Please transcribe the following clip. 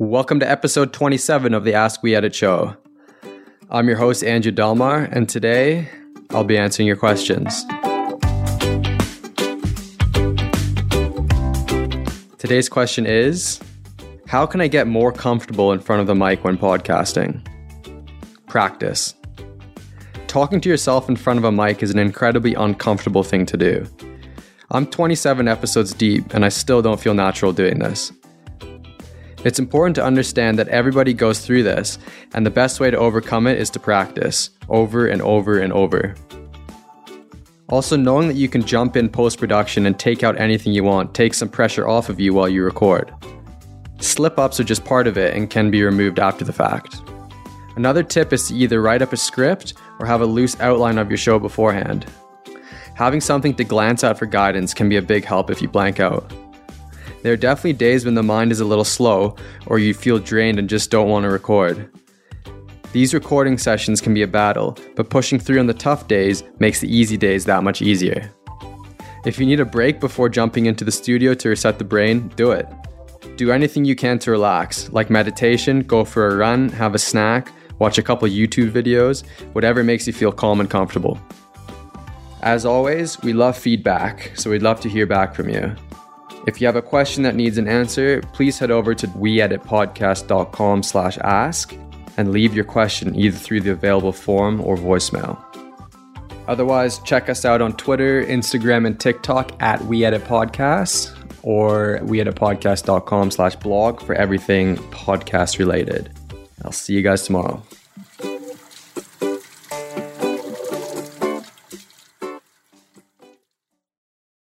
Welcome to episode 27 of the Ask We Edit show. I'm your host, Andrew Delmar, and today I'll be answering your questions. Today's question is How can I get more comfortable in front of the mic when podcasting? Practice. Talking to yourself in front of a mic is an incredibly uncomfortable thing to do. I'm 27 episodes deep and I still don't feel natural doing this. It's important to understand that everybody goes through this, and the best way to overcome it is to practice over and over and over. Also, knowing that you can jump in post production and take out anything you want takes some pressure off of you while you record. Slip ups are just part of it and can be removed after the fact. Another tip is to either write up a script or have a loose outline of your show beforehand. Having something to glance at for guidance can be a big help if you blank out. There are definitely days when the mind is a little slow or you feel drained and just don't want to record. These recording sessions can be a battle, but pushing through on the tough days makes the easy days that much easier. If you need a break before jumping into the studio to reset the brain, do it. Do anything you can to relax, like meditation, go for a run, have a snack, watch a couple YouTube videos, whatever makes you feel calm and comfortable. As always, we love feedback, so we'd love to hear back from you. If you have a question that needs an answer, please head over to weeditpodcast.com slash ask and leave your question either through the available form or voicemail. Otherwise, check us out on Twitter, Instagram, and TikTok at weeditpodcast or weeditpodcast.com slash blog for everything podcast related. I'll see you guys tomorrow.